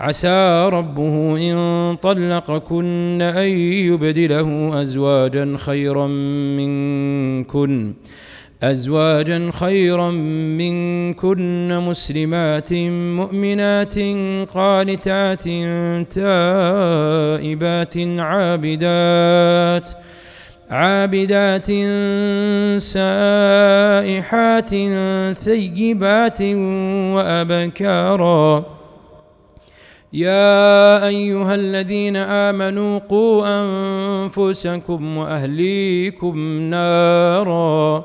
عسى ربه إن طلقكن أن يبدله أزواجا خيرا منكن أزواجا خيرا منكن مسلمات مؤمنات قانتات تائبات عابدات عابدات سائحات ثيبات وأبكارا. يا أيها الذين آمنوا قوا أنفسكم وأهليكم نارا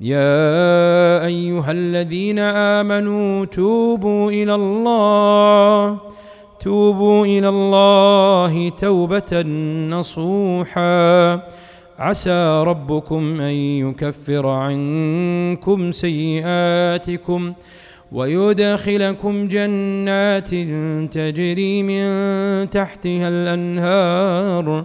يا أيها الذين آمنوا توبوا إلى الله. توبوا إلى الله توبة نصوحا. عسى ربكم أن يكفر عنكم سيئاتكم ويدخلكم جنات تجري من تحتها الأنهار.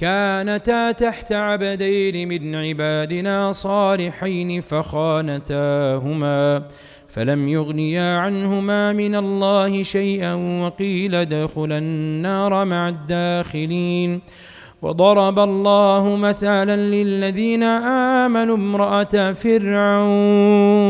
كانتا تحت عبدين من عبادنا صالحين فخانتاهما فلم يغنيا عنهما من الله شيئا وقيل ادخلا النار مع الداخلين. وضرب الله مثلا للذين آمنوا امرأة فرعون.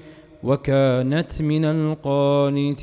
وكانت من القانتين.